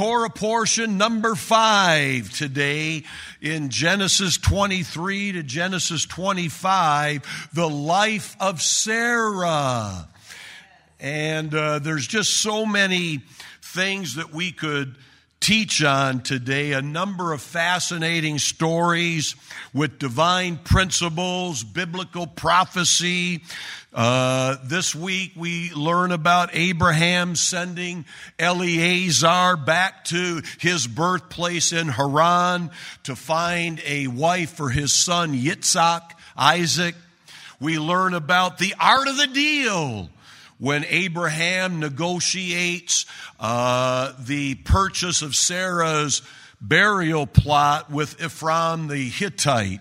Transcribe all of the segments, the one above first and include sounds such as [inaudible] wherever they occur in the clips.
Torah portion number five today in Genesis 23 to Genesis 25, the life of Sarah. And uh, there's just so many things that we could teach on today a number of fascinating stories with divine principles, biblical prophecy. Uh, this week we learn about Abraham sending Eliezer back to his birthplace in Haran to find a wife for his son Yitzhak, Isaac. We learn about the art of the deal when Abraham negotiates uh, the purchase of Sarah's burial plot with Ephron the Hittite.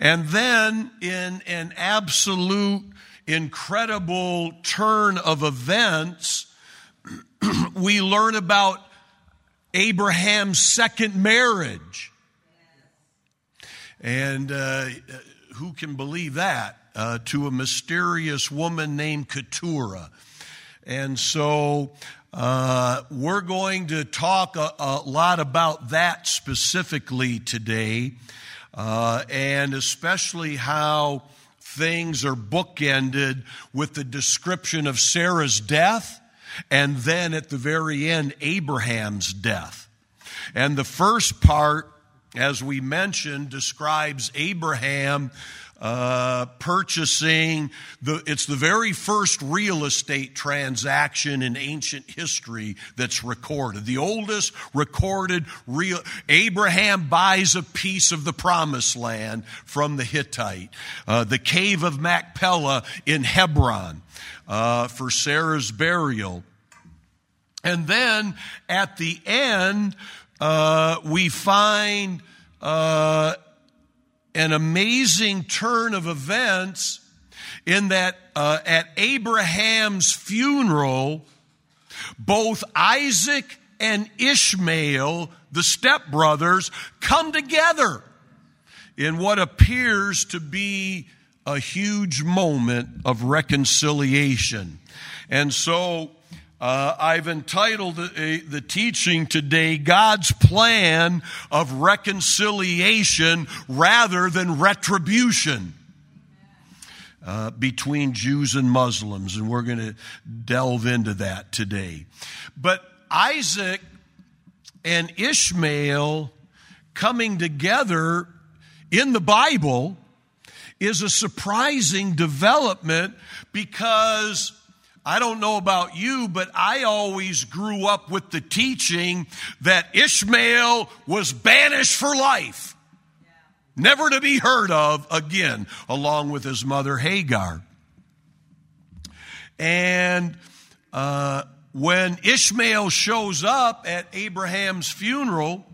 And then, in an absolute incredible turn of events, [clears throat] we learn about Abraham's second marriage. And uh, who can believe that? Uh, to a mysterious woman named Keturah. And so uh, we're going to talk a, a, lot about that specifically today, uh, and especially how things are bookended with the description of Sarah's death, and then at the very end, Abraham's death. And the first part, as we mentioned, describes Abraham uh, purchasing the it's the very first real estate transaction in ancient history that's recorded. The oldest recorded real abraham buys a piece of the promised land from the hittite uh, the cave of machpelah in hebron uh, for sarah's burial. And then at the end uh, we find uh, an amazing turn of events in that uh, at Abraham's funeral, both Isaac and Ishmael, the stepbrothers, come together in what appears to be a huge moment of reconciliation. And so uh, I've entitled the, the teaching today God's Plan of Reconciliation rather than Retribution. Uh, between Jews and Muslims, and we're going to delve into that today. But Isaac and Ishmael coming together in the Bible is a surprising development because I don't know about you, but I always grew up with the teaching that Ishmael was banished for life, never to be heard of again, along with his mother Hagar. And uh, when Ishmael shows up at Abraham's funeral,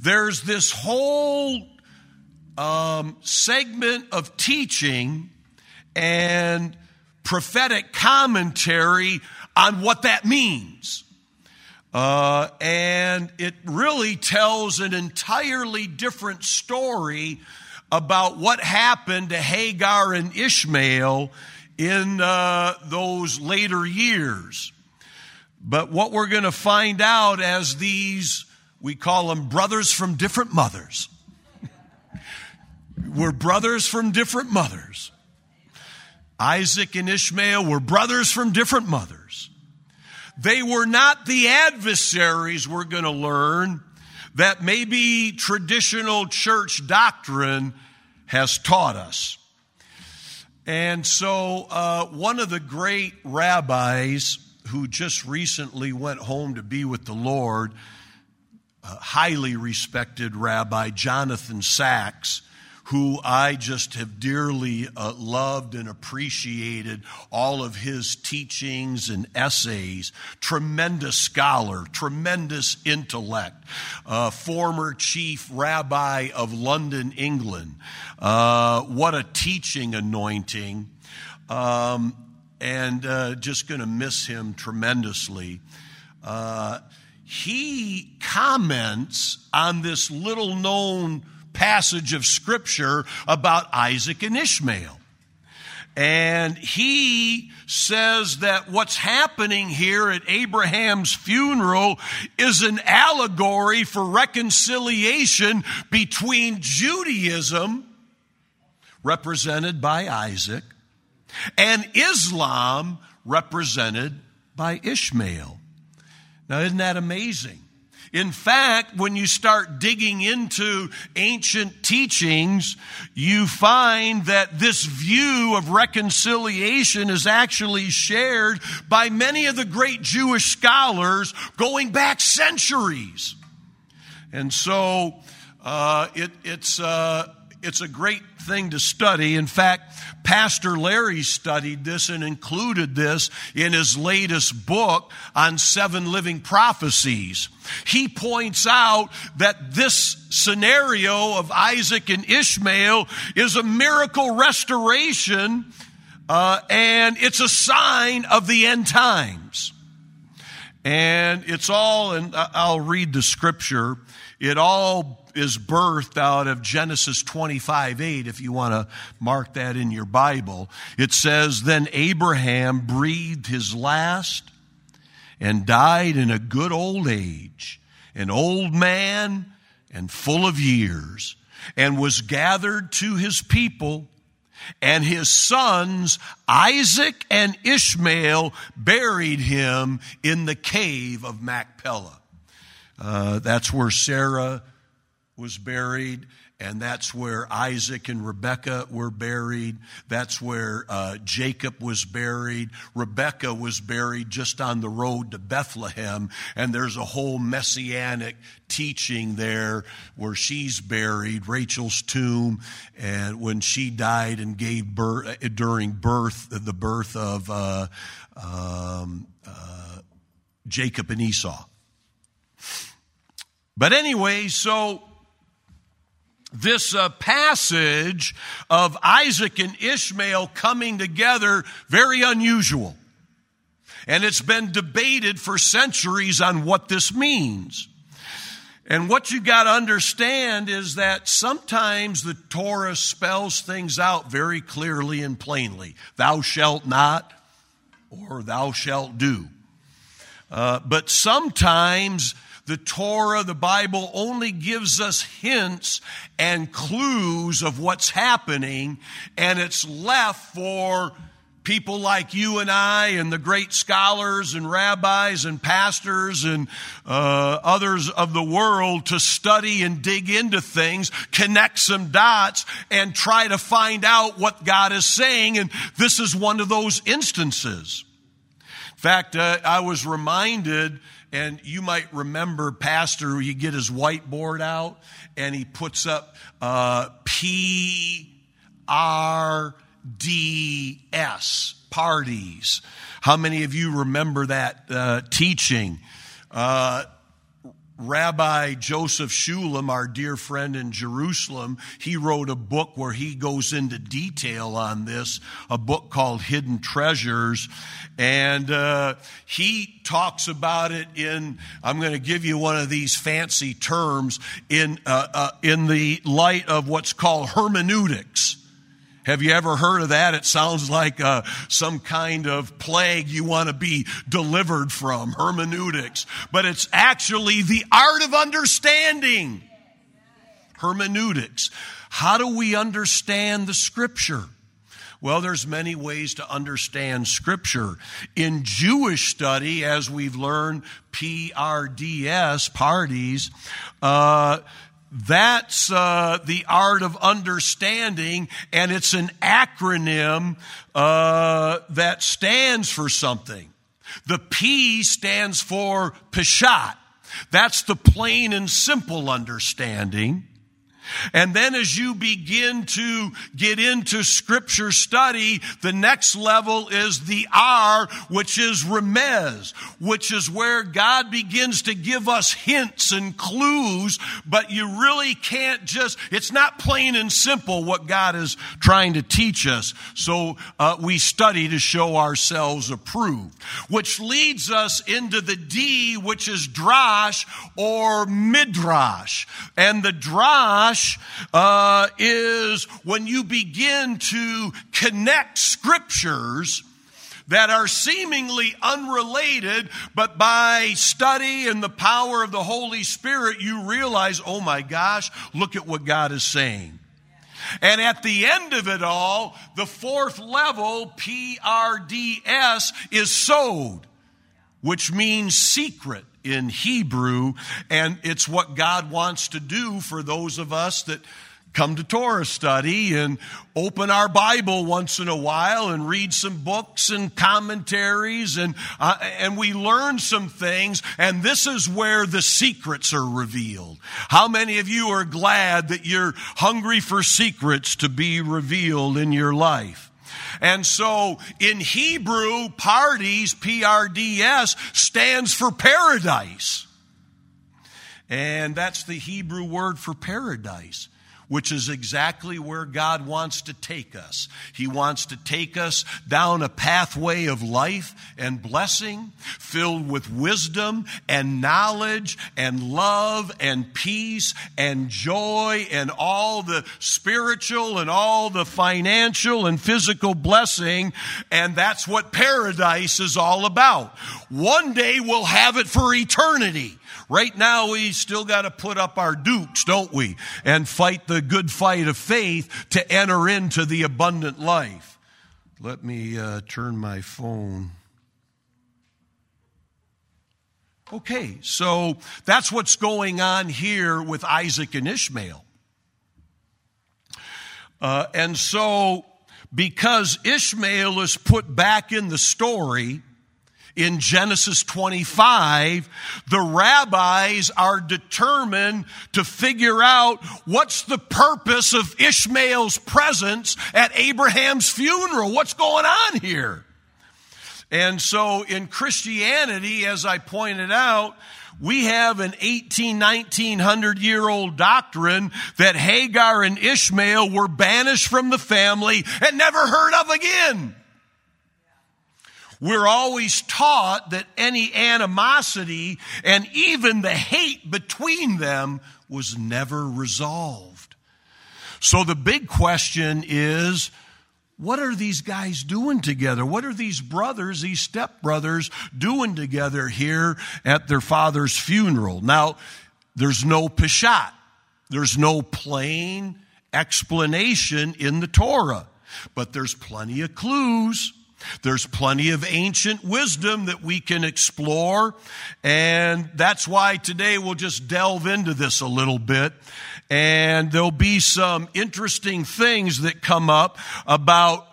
there's this whole um, segment of teaching and prophetic commentary on what that means. Uh, and it really tells an entirely different story about what happened to Hagar and Ishmael in uh, those later years. But what we're going to find out as these, we call them brothers from different mothers. [laughs] we're brothers from different mothers. Isaac and Ishmael were brothers from different mothers. They were not the adversaries, we're going to learn, that maybe traditional church doctrine has taught us. And so, uh, one of the great rabbis who just recently went home to be with the Lord, a highly respected rabbi Jonathan Sacks, who I just have dearly uh, loved and appreciated all of his teachings and essays. Tremendous scholar, tremendous intellect, uh, former chief rabbi of London, England. Uh, what a teaching anointing. Um, and uh, just going to miss him tremendously. Uh, he comments on this little known passage of scripture about Isaac and Ishmael. And he says that what's happening here at Abraham's funeral is an allegory for reconciliation between Judaism, represented by Isaac, and Islam, represented by Ishmael. Now, isn't that amazing? In fact, when you start digging into ancient teachings, you find that this view of reconciliation is actually shared by many of the great Jewish scholars going back centuries. And so uh, it, it's, uh, it's a great thing to study. In fact, Pastor Larry studied this and included this in his latest book on seven living prophecies. He points out that this scenario of Isaac and Ishmael is a miracle restoration uh, and it's a sign of the end times. And it's all, and I'll read the scripture, it all is birthed out of Genesis 25 8, if you want to mark that in your Bible. It says, Then Abraham breathed his last and died in a good old age, an old man and full of years, and was gathered to his people. And his sons, Isaac and Ishmael, buried him in the cave of Machpelah. Uh, that's where Sarah was buried, and that's where Isaac and Rebekah were buried. That's where uh, Jacob was buried. Rebekah was buried just on the road to Bethlehem, and there's a whole messianic teaching there where she's buried, Rachel's tomb, and when she died and gave birth uh, during birth, the birth of uh, um, uh, Jacob and Esau. But anyway, so this uh, passage of Isaac and Ishmael coming together very unusual. And it's been debated for centuries on what this means. And what you got to understand is that sometimes the Torah spells things out very clearly and plainly. Thou shalt not, or thou shalt do. Uh, but sometimes the Torah, the Bible only gives us hints and clues of what's happening, and it's left for people like you and I and the great scholars and rabbis and pastors and uh, others of the world to study and dig into things, connect some dots, and try to find out what God is saying. And this is one of those instances. In fact, uh, I was reminded and you might remember Pastor, he get his whiteboard out and he puts up uh, P R D S, pardes. How many of you remember that uh, teaching? Uh, Rabbi Joseph Shulam, our dear friend in Jerusalem, he wrote a book where he goes into detail on this, a book called Hidden Treasures. And uh, he talks about it in, I'm going to give you one of these fancy terms, in, uh, uh, in the light of what's called hermeneutics. Have you ever heard of that? It sounds like uh, some kind of plague you want to be delivered from, hermeneutics. But it's actually the art of understanding. Hermeneutics. How do we understand the scripture? Well, there's many ways to understand scripture. In Jewish study, as we've learned, PRDS, pardes, uh, that's uh, the art of understanding, and it's an acronym uh, that stands for something. The P stands for Peshat. That's the plain and simple understanding. And then as you begin to get into scripture study, the next level is the R, which is remez, which is where God begins to give us hints and clues, but you really can't just, it's not plain and simple what God is trying to teach us. So uh, we study to show ourselves approved, which leads us into the D, which is drash or midrash. And the drash uh, is when you begin to connect scriptures that are seemingly unrelated, but by study and the power of the Holy Spirit, you realize, oh my gosh, look at what God is saying. And at the end of it all, the fourth level, PRDS, is sod, which means secret in Hebrew, and it's what God wants to do for those of us that come to Torah study and open our Bible once in a while and read some books and commentaries and uh, and we learn some things and this is where the secrets are revealed. How many of you are glad that you're hungry for secrets to be revealed in your life? And so in Hebrew, pardes, P-R-D-S, stands for paradise. And that's the Hebrew word for paradise which is exactly where God wants to take us. He wants to take us down a pathway of life and blessing filled with wisdom and knowledge and love and peace and joy and all the spiritual and all the financial and physical blessing. And that's what paradise is all about. One day we'll have it for eternity. Right now, we still got to put up our dukes, don't we? And fight the good fight of faith to enter into the abundant life. Let me uh, turn my phone. Okay, so that's what's going on here with Isaac and Ishmael. Uh, and so, because Ishmael is put back in the story, in Genesis 25, the rabbis are determined to figure out what's the purpose of Ishmael's presence at Abraham's funeral. What's going on here? And so in Christianity, as I pointed out, we have an 18, 1900 year old doctrine that Hagar and Ishmael were banished from the family and never heard of again. We're always taught that any animosity and even the hate between them was never resolved. So the big question is, what are these guys doing together? What are these brothers, these stepbrothers, doing together here at their father's funeral? Now, there's no Peshat. There's no plain explanation in the Torah, but there's plenty of clues. There's plenty of ancient wisdom that we can explore. And that's why today we'll just delve into this a little bit. And there'll be some interesting things that come up about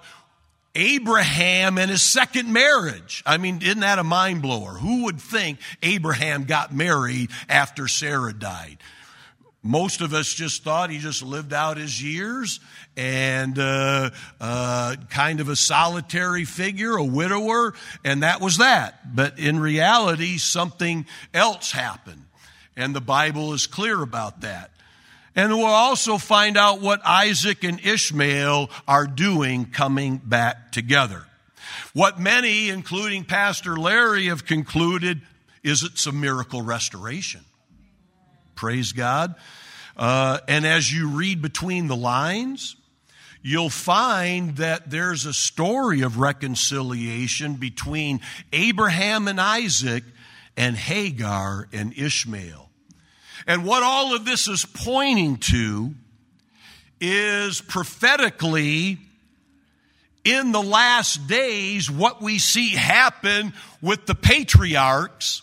Abraham and his second marriage. I mean, isn't that a mind blower? Who would think Abraham got married after Sarah died? Most of us just thought he just lived out his years and uh, uh, kind of a solitary figure, a widower, and that was that. But in reality, something else happened. And the Bible is clear about that. And we'll also find out what Isaac and Ishmael are doing coming back together. What many, including Pastor Larry, have concluded is it's a miracle restoration. Praise God. Uh, and as you read between the lines, you'll find that there's a story of reconciliation between Abraham and Isaac and Hagar and Ishmael. And what all of this is pointing to is prophetically in the last days, what we see happen with the patriarchs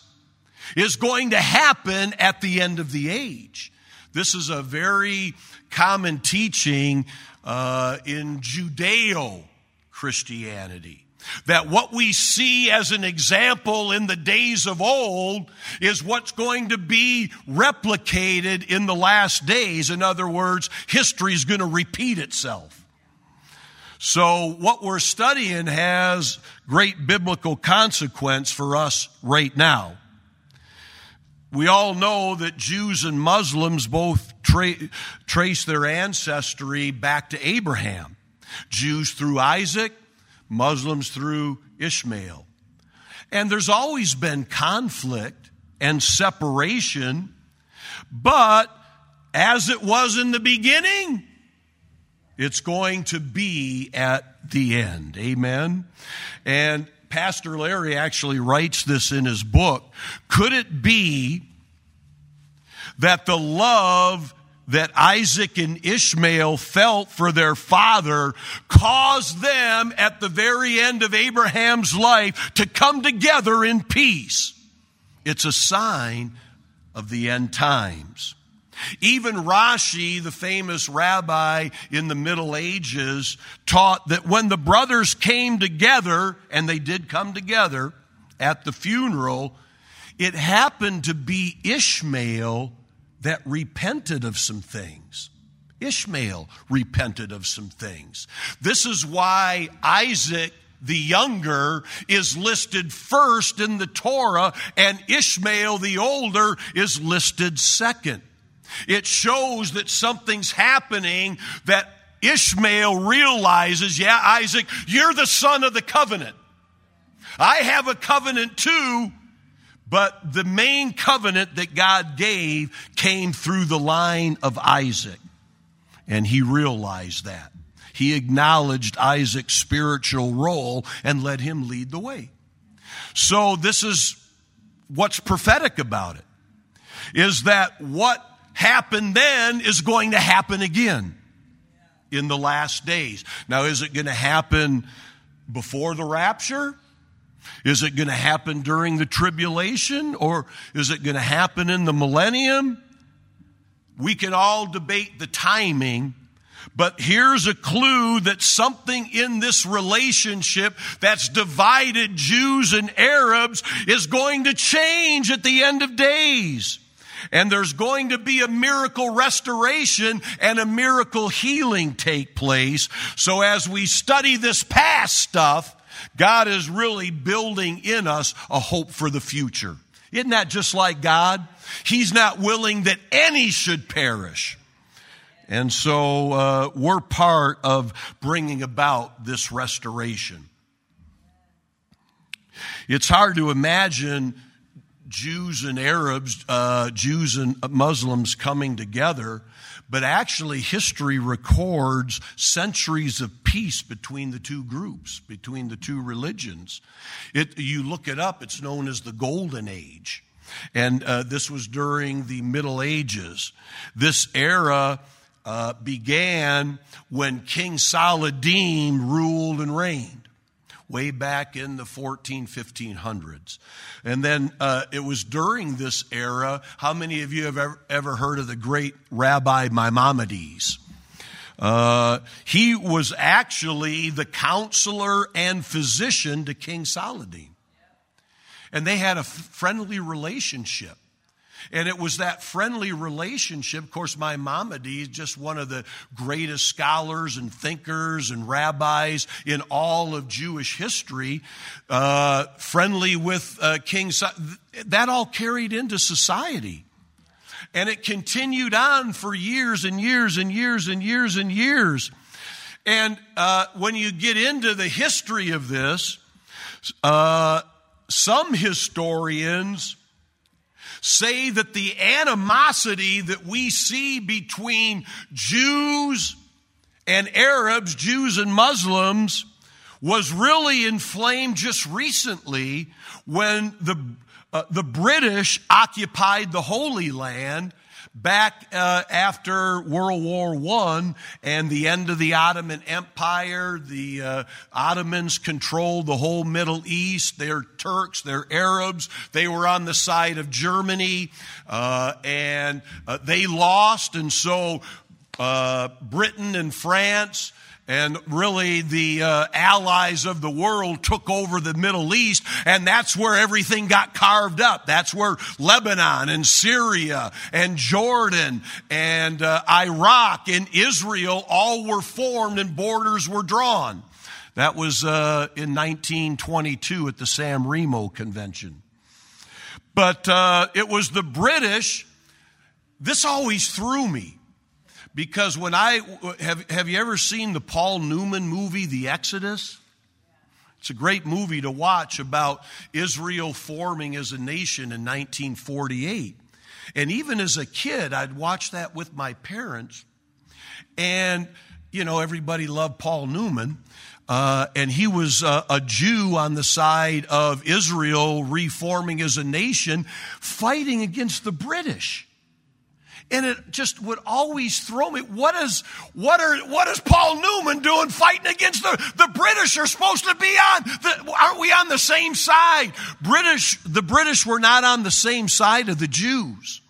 is going to happen at the end of the age. This is a very common teaching uh, in Judeo Christianity. that what we see as an example in the days of old is what's going to be replicated in the last days. In other words, history is going to repeat itself. So, what we're studying has great biblical consequence for us right now. We all know that Jews and Muslims both tra- trace their ancestry back to Abraham. Jews through Isaac, Muslims through Ishmael. And there's always been conflict and separation, but as it was in the beginning, it's going to be at the end. Amen. And Pastor Larry actually writes this in his book. Could it be that the love that Isaac and Ishmael felt for their father caused them at the very end of Abraham's life to come together in peace. It's a sign of the end times. Even Rashi, the famous rabbi in the Middle Ages, taught that when the brothers came together, and they did come together at the funeral, it happened to be Ishmael that repented of some things. Ishmael repented of some things. This is why Isaac the younger is listed first in the Torah and Ishmael the older is listed second. It shows that something's happening that Ishmael realizes, yeah, Isaac, you're the son of the covenant. I have a covenant too, but the main covenant that God gave came through the line of Isaac. And he realized that. He acknowledged Isaac's spiritual role and let him lead the way. So this is what's prophetic about it. Is that what happened then is going to happen again in the last days. Now, is it going to happen before the rapture? Is it going to happen during the tribulation or is it going to happen in the millennium? We can all debate the timing, but here's a clue that something in this relationship that's divided Jews and Arabs is going to change at the end of days. And there's going to be a miracle restoration and a miracle healing take place. So as we study this past stuff, God is really building in us a hope for the future. Isn't that just like God? He's not willing that any should perish. And so uh, we're part of bringing about this restoration. It's hard to imagine Jews and Arabs, uh, Jews and Muslims coming together but actually, history records centuries of peace between the two groups, between the two religions. It, you look it up, it's known as the Golden Age. And uh, this was during the Middle Ages. This era uh, began when King Saladin ruled and reigned way back in the 14, 1500s. And then uh, it was during this era. How many of you have ever, ever heard of the great Rabbi Maimonides? Uh, he was actually the counselor and physician to King Saladin. And they had a friendly relationship. And it was that friendly relationship. Of course, Maimonides is just one of the greatest scholars and thinkers and rabbis in all of Jewish history, uh, friendly with uh, King. That all carried into society. And it continued on for years and years and years and years and years. And uh, when you get into the history of this, uh, some historians say that the animosity that we see between Jews and Arabs, Jews and Muslims, was really inflamed just recently when the, uh, the British occupied the Holy Land back uh, after World War I and the end of the Ottoman Empire. The uh, Ottomans controlled the whole Middle East. They're Turks, they're Arabs. They were on the side of Germany, uh, and uh, they lost. And so uh, Britain and France and really the uh, allies of the world took over the Middle East, and that's where everything got carved up. That's where Lebanon and Syria and Jordan and uh, Iraq and Israel all were formed and borders were drawn. That was uh, in 1922 at the San Remo Convention. But uh, it was the British. This always threw me because when I have, have you ever seen the Paul Newman movie, The Exodus? It's a great movie to watch about Israel forming as a nation in 1948. And even as a kid, I'd watch that with my parents. And, you know, everybody loved Paul Newman. Uh, and he was uh, a Jew on the side of Israel reforming as a nation, fighting against the British. And it just would always throw me. What is, what are, what is Paul Newman doing fighting against the, the British are supposed to be on? The, aren't we on the same side? British, the British were not on the same side of the Jews.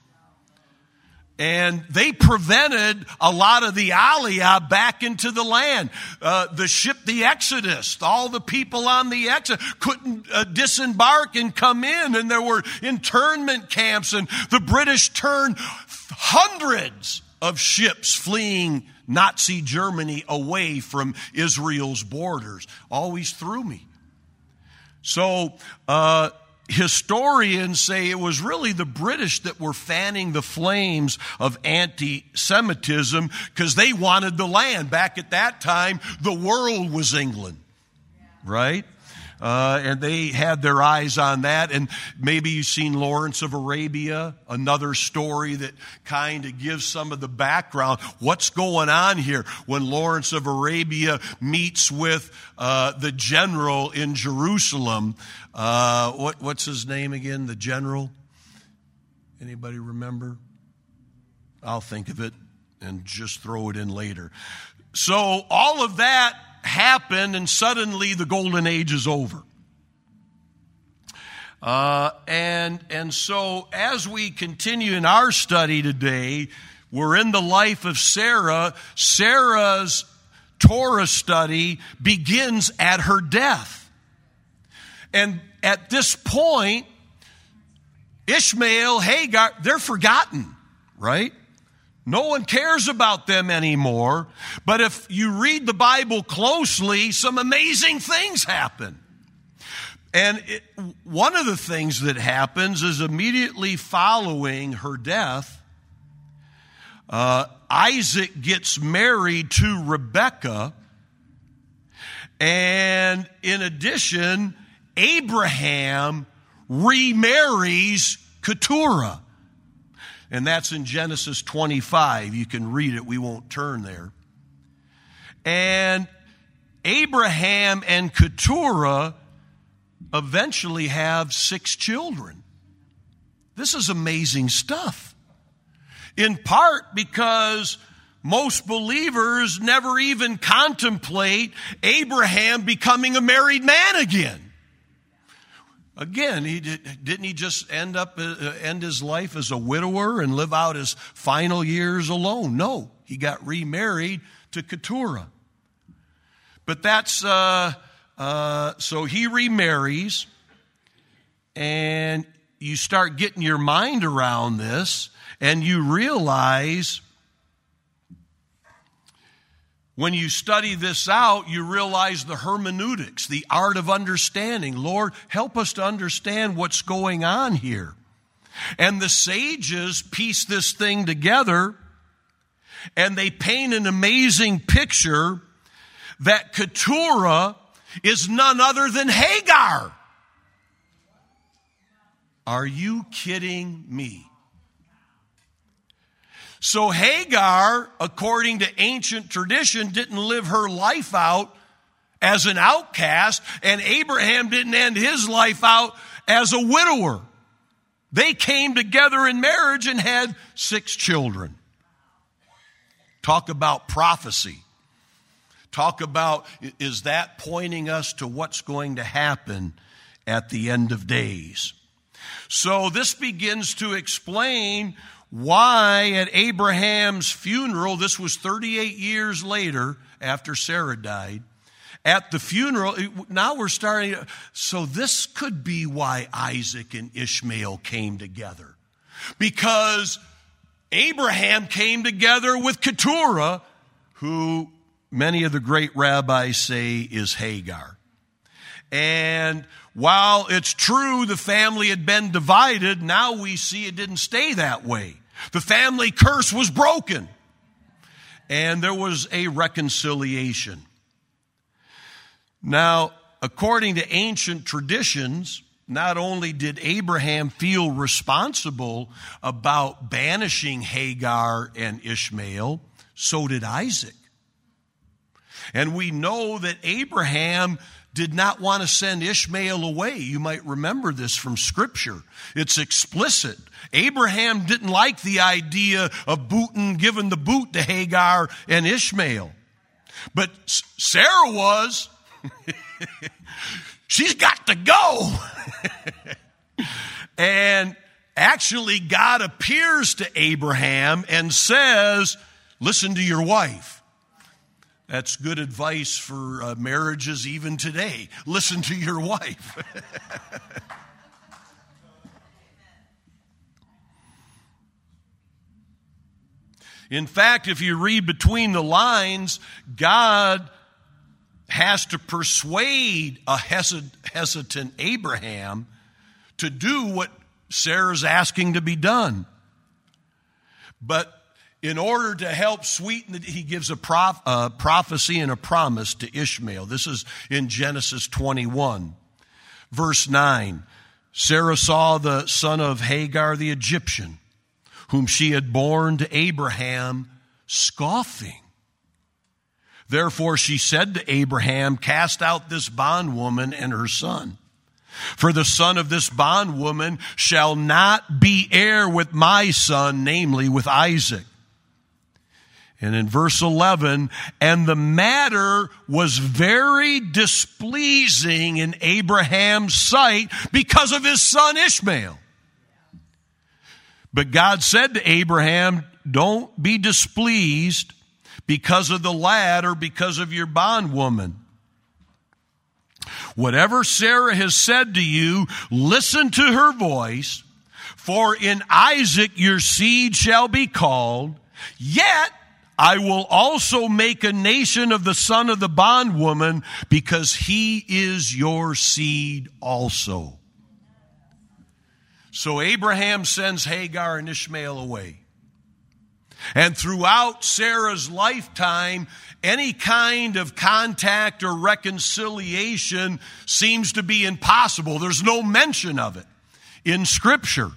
And they prevented a lot of the Aliyah back into the land. Uh, the ship, the Exodus, all the people on the Exodus couldn't uh, disembark and come in, and there were internment camps, and the British turned hundreds of ships fleeing Nazi Germany away from Israel's borders. Always threw me. So, uh, historians say it was really the British that were fanning the flames of anti Semitism because they wanted the land. Back at that time, the world was England, right? Uh, and they had their eyes on that. And maybe you've seen Lawrence of Arabia, another story that kind of gives some of the background. What's going on here when Lawrence of Arabia meets with uh, the general in Jerusalem? Uh, what, what's his name again? The general? Anybody remember? I'll think of it and just throw it in later. So all of that happened, and suddenly the golden age is over. Uh, and, and so, as we continue in our study today, we're in the life of Sarah. Sarah's Torah study begins at her death. And at this point, Ishmael, Hagar, they're forgotten, right? No one cares about them anymore. But if you read the Bible closely, some amazing things happen. And it, one of the things that happens is immediately following her death, uh, Isaac gets married to Rebekah. And in addition, Abraham remarries Keturah. And that's in Genesis 25. You can read it, we won't turn there. And Abraham and Keturah eventually have six children. This is amazing stuff. In part because most believers never even contemplate Abraham becoming a married man again. Again, he did, didn't he just end up uh, uh, end his life as a widower and live out his final years alone? No, he got remarried to Keturah. But that's uh, uh, so he remarries, and you start getting your mind around this, and you realize when you study this out, you realize the hermeneutics, the art of understanding. Lord, help us to understand what's going on here. And the sages piece this thing together and they paint an amazing picture that Keturah is none other than Hagar. Are you kidding me? So Hagar, according to ancient tradition, didn't live her life out as an outcast, and Abraham didn't end his life out as a widower. They came together in marriage and had six children. Talk about prophecy. Talk about is that pointing us to what's going to happen at the end of days? So this begins to explain why at Abraham's funeral, this was 38 years later after Sarah died, at the funeral, now we're starting, so this could be why Isaac and Ishmael came together. Because Abraham came together with Keturah, who many of the great rabbis say is Hagar. And while it's true the family had been divided, now we see it didn't stay that way. The family curse was broken. And there was a reconciliation. Now, according to ancient traditions, not only did Abraham feel responsible about banishing Hagar and Ishmael, so did Isaac. And we know that Abraham did not want to send Ishmael away. You might remember this from Scripture. It's explicit. Abraham didn't like the idea of booting, giving the boot to Hagar and Ishmael. But Sarah was. [laughs] She's got to go. [laughs] and actually, God appears to Abraham and says, Listen to your wife. That's good advice for uh, marriages even today. Listen to your wife. [laughs] In fact, if you read between the lines, God has to persuade a hesitant Abraham to do what Sarah's asking to be done. But in order to help sweeten it, he gives a, prof, a prophecy and a promise to Ishmael. This is in Genesis 21, verse 9. Sarah saw the son of Hagar the Egyptian, whom she had borne to Abraham, scoffing. Therefore she said to Abraham, Cast out this bondwoman and her son. For the son of this bondwoman shall not be heir with my son, namely with Isaac. And in verse 11, and the matter was very displeasing in Abraham's sight because of his son Ishmael. But God said to Abraham, Don't be displeased because of the lad or because of your bondwoman. Whatever Sarah has said to you, listen to her voice, for in Isaac your seed shall be called. Yet I will also make a nation of the son of the bondwoman because he is your seed also. So Abraham sends Hagar and Ishmael away. And throughout Sarah's lifetime, any kind of contact or reconciliation seems to be impossible. There's no mention of it in Scripture.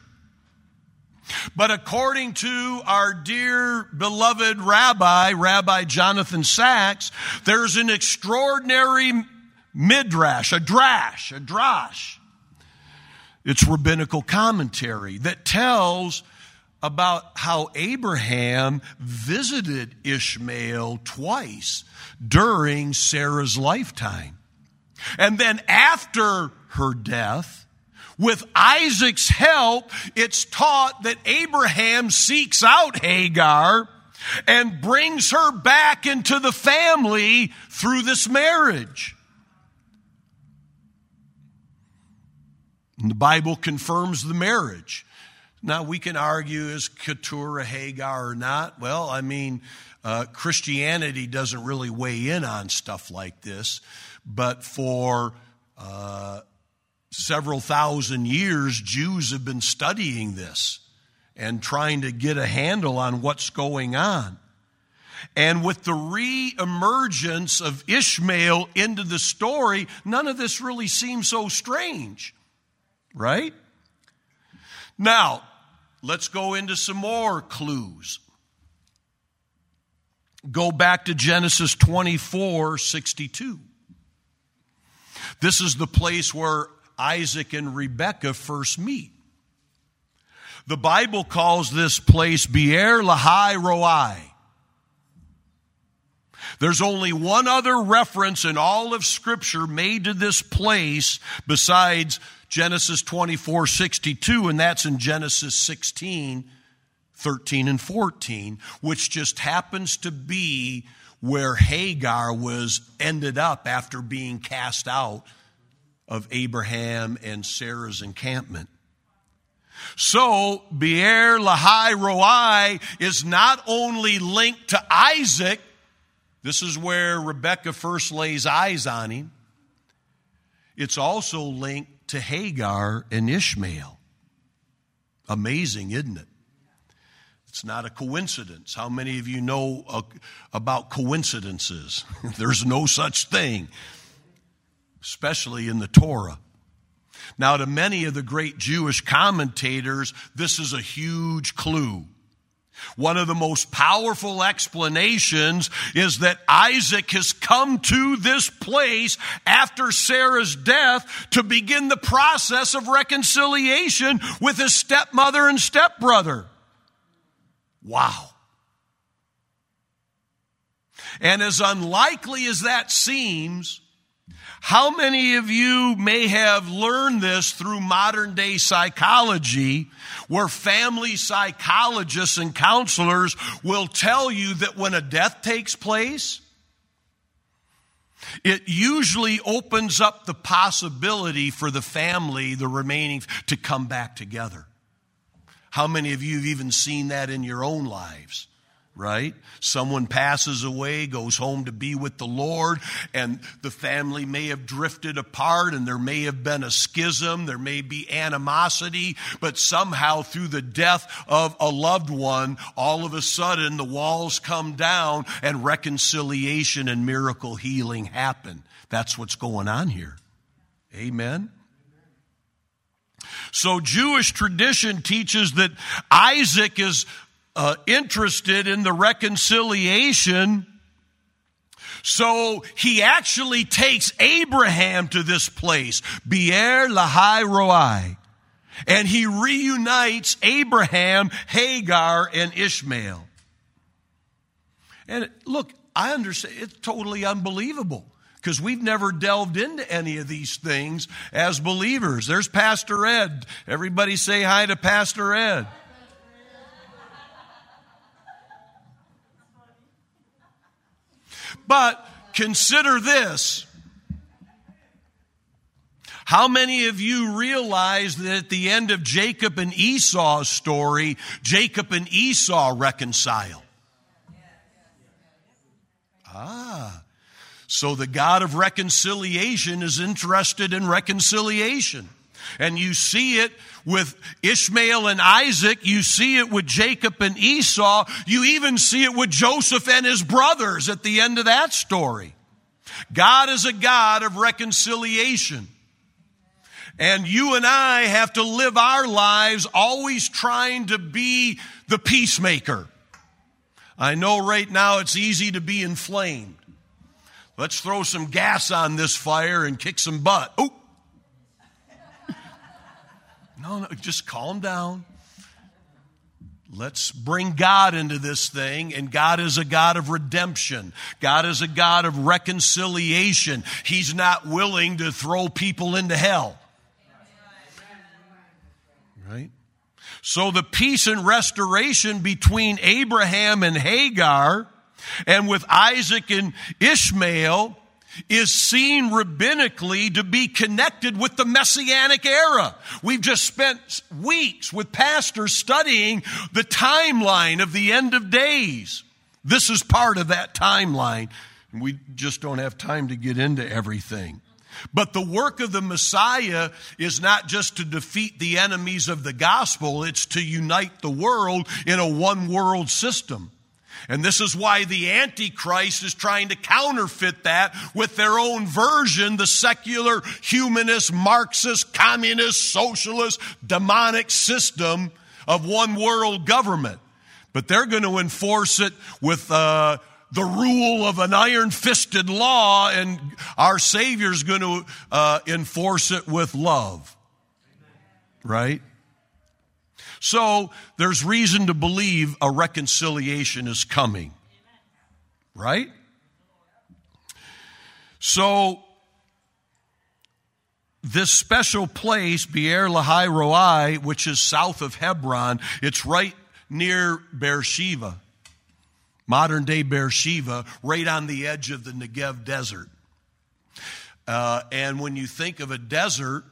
But according to our dear beloved rabbi, Rabbi Jonathan Sacks, there's an extraordinary midrash, a drash, a drash. It's rabbinical commentary that tells about how Abraham visited Ishmael twice during Sarah's lifetime. And then after her death, with Isaac's help, it's taught that Abraham seeks out Hagar and brings her back into the family through this marriage. And the Bible confirms the marriage. Now, we can argue is Keturah Hagar or not? Well, I mean, uh, Christianity doesn't really weigh in on stuff like this, but for uh, several thousand years, Jews have been studying this and trying to get a handle on what's going on. And with the re emergence of Ishmael into the story, none of this really seems so strange, right? Now, let's go into some more clues. Go back to Genesis 24 62. This is the place where Isaac and Rebekah first meet. The Bible calls this place Beer Lahai Roi. There's only one other reference in all of Scripture made to this place besides Genesis 24 62, and that's in Genesis 16 13 and 14, which just happens to be where Hagar was ended up after being cast out of Abraham and Sarah's encampment. So, Beer Lahai Roi is not only linked to Isaac, this is where Rebecca first lays eyes on him, it's also linked to Hagar and Ishmael. Amazing, isn't it? It's not a coincidence. How many of you know about coincidences? [laughs] There's no such thing, especially in the Torah. Now, to many of the great Jewish commentators, this is a huge clue. One of the most powerful explanations is that Isaac has come to this place after Sarah's death to begin the process of reconciliation with his stepmother and stepbrother. Wow. And as unlikely as that seems, how many of you may have learned this through modern day psychology, where family psychologists and counselors will tell you that when a death takes place, it usually opens up the possibility for the family, the remaining, to come back together. How many of you have even seen that in your own lives? Right? Someone passes away, goes home to be with the Lord, and the family may have drifted apart, and there may have been a schism, there may be animosity, but somehow through the death of a loved one, all of a sudden the walls come down and reconciliation and miracle healing happen. That's what's going on here. Amen. So Jewish tradition teaches that Isaac is uh, interested in the reconciliation. So he actually takes Abraham to this place, Beer Lahai Roi, and he reunites Abraham, Hagar, and Ishmael. And look, I understand, it's totally unbelievable because we've never delved into any of these things as believers. There's Pastor Ed. Everybody say hi to Pastor Ed. But consider this. How many of you realize that at the end of Jacob and Esau's story, Jacob and Esau reconcile? Ah. So the God of reconciliation is interested in reconciliation. And you see it with Ishmael and Isaac. You see it with Jacob and Esau. You even see it with Joseph and his brothers at the end of that story. God is a God of reconciliation. And you and I have to live our lives always trying to be the peacemaker. I know right now it's easy to be inflamed. Let's throw some gas on this fire and kick some butt. Oh, no, no, just calm down. Let's bring God into this thing, and God is a God of redemption. God is a God of reconciliation. He's not willing to throw people into hell. Right? So the peace and restoration between Abraham and Hagar and with Isaac and Ishmael is seen rabbinically to be connected with the messianic era. We've just spent weeks with pastors studying the timeline of the end of days. This is part of that timeline. We just don't have time to get into everything. But the work of the Messiah is not just to defeat the enemies of the gospel, it's to unite the world in a one world system. And this is why the Antichrist is trying to counterfeit that with their own version, the secular, humanist, Marxist, communist, socialist, demonic system of one world government. But they're going to enforce it with uh, the rule of an iron fisted law, and our Savior's going to uh, enforce it with love. Right? So there's reason to believe a reconciliation is coming. Right? So this special place, Beer Lahai Roi, which is south of Hebron, it's right near Beersheba, modern day Beersheba, right on the edge of the Negev desert. Uh, and when you think of a desert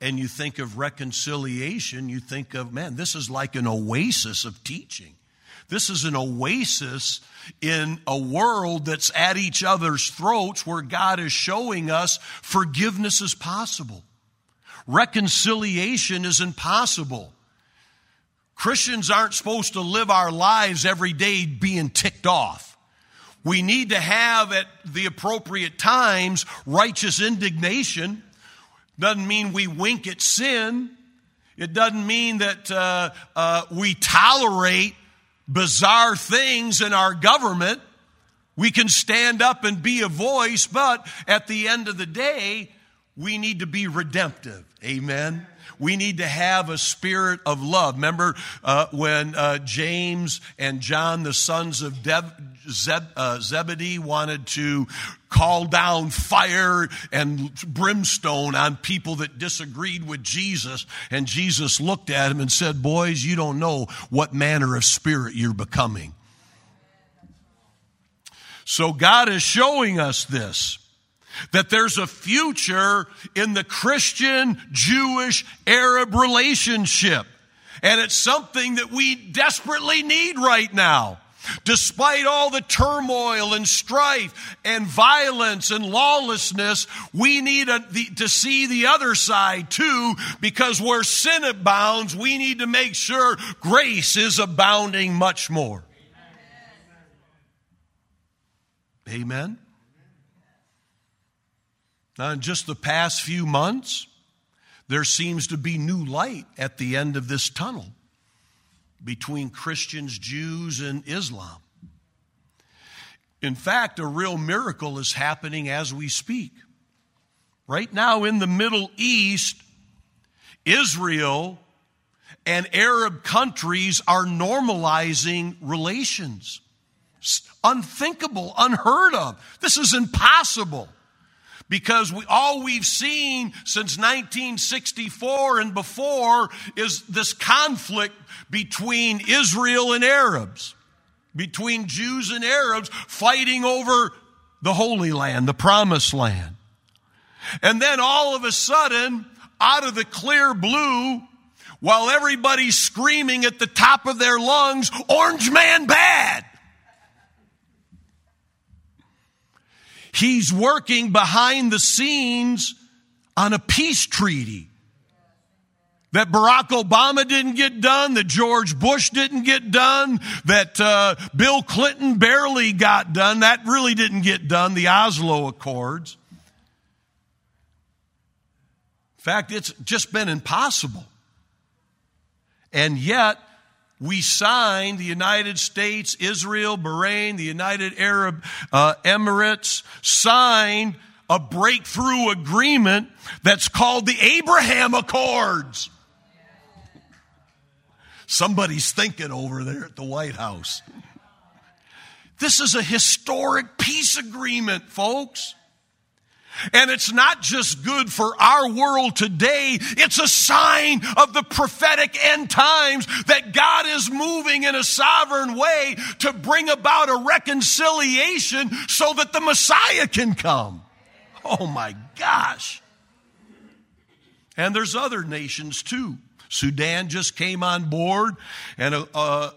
and you think of reconciliation, you think of, man, this is like an oasis of teaching. This is an oasis in a world that's at each other's throats where God is showing us forgiveness is possible. Reconciliation is impossible. Christians aren't supposed to live our lives every day being ticked off. We need to have at the appropriate times righteous indignation. Doesn't mean we wink at sin. It doesn't mean that uh, uh, we tolerate bizarre things in our government. We can stand up and be a voice, but at the end of the day, we need to be redemptive. Amen we need to have a spirit of love. Remember uh, when uh, James and John, the sons of Dev- Zeb- uh, Zebedee, wanted to call down fire and brimstone on people that disagreed with Jesus. And Jesus looked at him and said, Boys, you don't know what manner of spirit you're becoming. So God is showing us this that there's a future in the Christian, Jewish, Arab relationship. And it's something that we desperately need right now. Despite all the turmoil and strife and violence and lawlessness, we need a, the, to see the other side too, because where sin abounds, we need to make sure grace is abounding much more. Amen. Amen. Now, in just the past few months, there seems to be new light at the end of this tunnel between Christians, Jews, and Islam. In fact, a real miracle is happening as we speak. Right now in the Middle East, Israel and Arab countries are normalizing relations. Unthinkable, unheard of. This is impossible because we, all we've seen since 1964 and before is this conflict between Israel and Arabs, between Jews and Arabs fighting over the Holy Land, the Promised Land. And then all of a sudden, out of the clear blue, while everybody's screaming at the top of their lungs, Orange Man bad! He's working behind the scenes on a peace treaty that Barack Obama didn't get done, that George Bush didn't get done, that uh, Bill Clinton barely got done. That really didn't get done, the Oslo Accords. In fact, it's just been impossible. And yet, we signed the United States, Israel, Bahrain, the United Arab uh, Emirates signed a breakthrough agreement that's called the Abraham Accords. Somebody's thinking over there at the White House. This is a historic peace agreement, folks. And it's not just good for our world today, it's a sign of the prophetic end times that God is moving in a sovereign way to bring about a reconciliation so that the Messiah can come. Oh my gosh. And there's other nations too. Sudan just came on board. And uh, uh,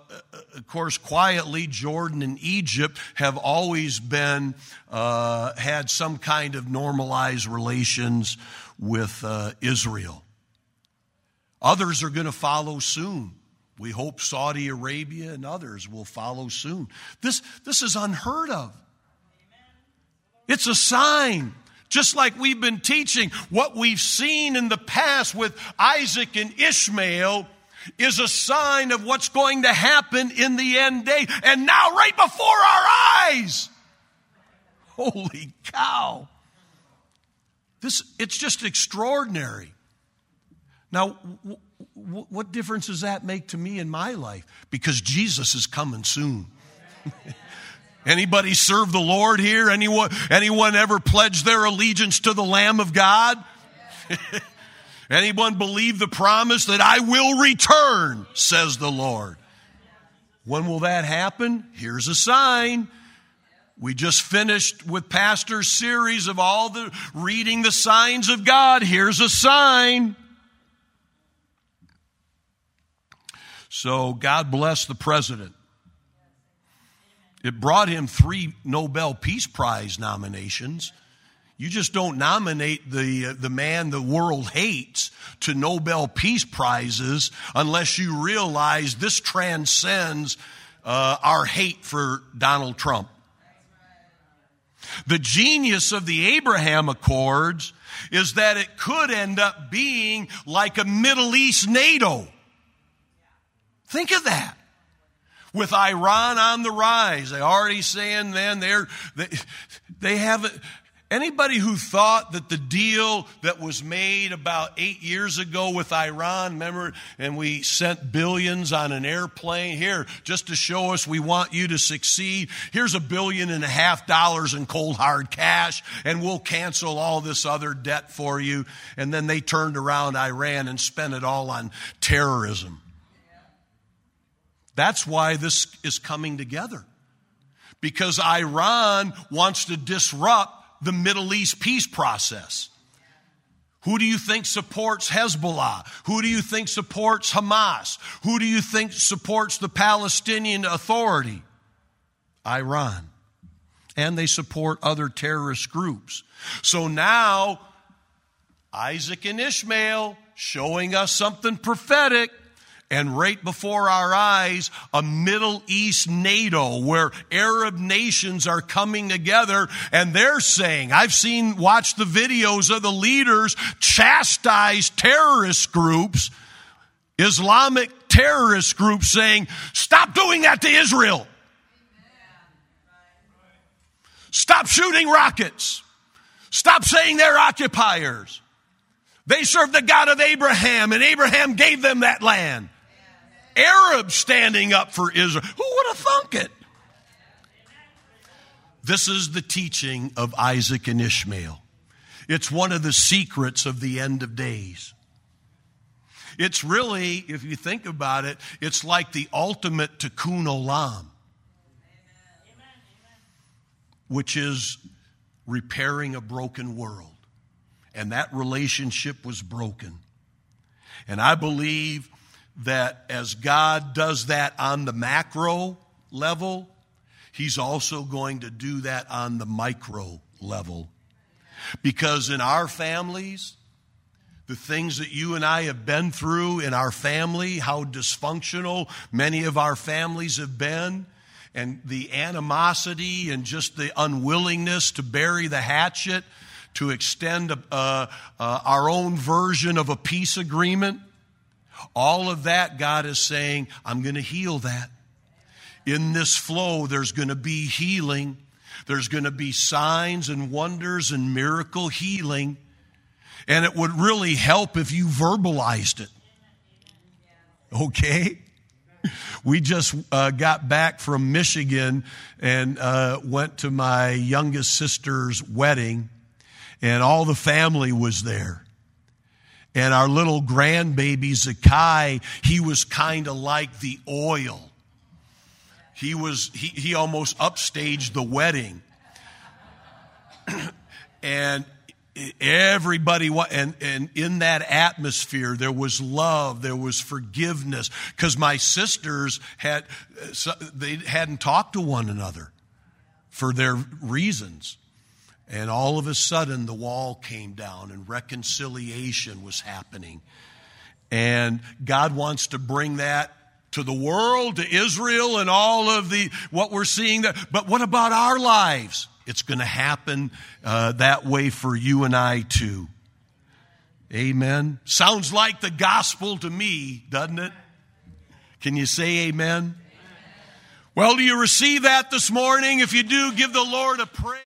of course, quietly, Jordan and Egypt have always been, uh, had some kind of normalized relations with uh, Israel. Others are going to follow soon. We hope Saudi Arabia and others will follow soon. This, this is unheard of. It's a sign just like we've been teaching, what we've seen in the past with Isaac and Ishmael is a sign of what's going to happen in the end day. And now, right before our eyes. Holy cow. This, it's just extraordinary. Now, w- w- what difference does that make to me in my life? Because Jesus is coming soon. [laughs] Anybody serve the Lord here? Anyone, anyone ever pledge their allegiance to the Lamb of God? [laughs] Anyone believe the promise that I will return, says the Lord? When will that happen? Here's a sign. We just finished with Pastor's series of all the reading the signs of God. Here's a sign. So God bless the president. It brought him three Nobel Peace Prize nominations. You just don't nominate the, uh, the man the world hates to Nobel Peace Prizes unless you realize this transcends uh, our hate for Donald Trump. The genius of the Abraham Accords is that it could end up being like a Middle East NATO. Think of that. With Iran on the rise, they already saying then they're, they, they have, Anybody who thought that the deal that was made about eight years ago with Iran, remember, and we sent billions on an airplane here just to show us we want you to succeed. Here's a billion and a half dollars in cold hard cash, and we'll cancel all this other debt for you. And then they turned around Iran and spent it all on terrorism. That's why this is coming together. Because Iran wants to disrupt the Middle East peace process. Who do you think supports Hezbollah? Who do you think supports Hamas? Who do you think supports the Palestinian Authority? Iran. And they support other terrorist groups. So now, Isaac and Ishmael showing us something prophetic and right before our eyes, a Middle East NATO where Arab nations are coming together and they're saying, I've seen, watched the videos of the leaders chastise terrorist groups, Islamic terrorist groups saying, stop doing that to Israel. Stop shooting rockets. Stop saying they're occupiers. They serve the God of Abraham, and Abraham gave them that land. Arabs standing up for Israel. Who would have thunk it? This is the teaching of Isaac and Ishmael. It's one of the secrets of the end of days. It's really, if you think about it, it's like the ultimate tikkun olam, which is repairing a broken world. And that relationship was broken. And I believe that as God does that on the macro level, He's also going to do that on the micro level. Because in our families, the things that you and I have been through in our family, how dysfunctional many of our families have been, and the animosity and just the unwillingness to bury the hatchet, to extend uh, uh, our own version of a peace agreement all of that, God is saying, I'm going to heal that. In this flow, there's going to be healing. There's going to be signs and wonders and miracle healing. And it would really help if you verbalized it. Okay? We just uh, got back from Michigan and uh, went to my youngest sister's wedding, and all the family was there. And our little grandbaby Zakai, he was kind of like the oil. He was, he, he almost upstaged the wedding. [clears throat] and everybody and and in that atmosphere there was love there was forgiveness because my sisters had uh, they hadn't talked to one another for their reasons and all of a sudden, the wall came down and reconciliation was happening. And God wants to bring that to the world, to Israel, and all of the what we're seeing there. But what about our lives? It's going to happen uh, that way for you and I too. Amen. Sounds like the gospel to me, doesn't it? Can you say amen? amen? Well, do you receive that this morning? If you do, give the Lord a praise.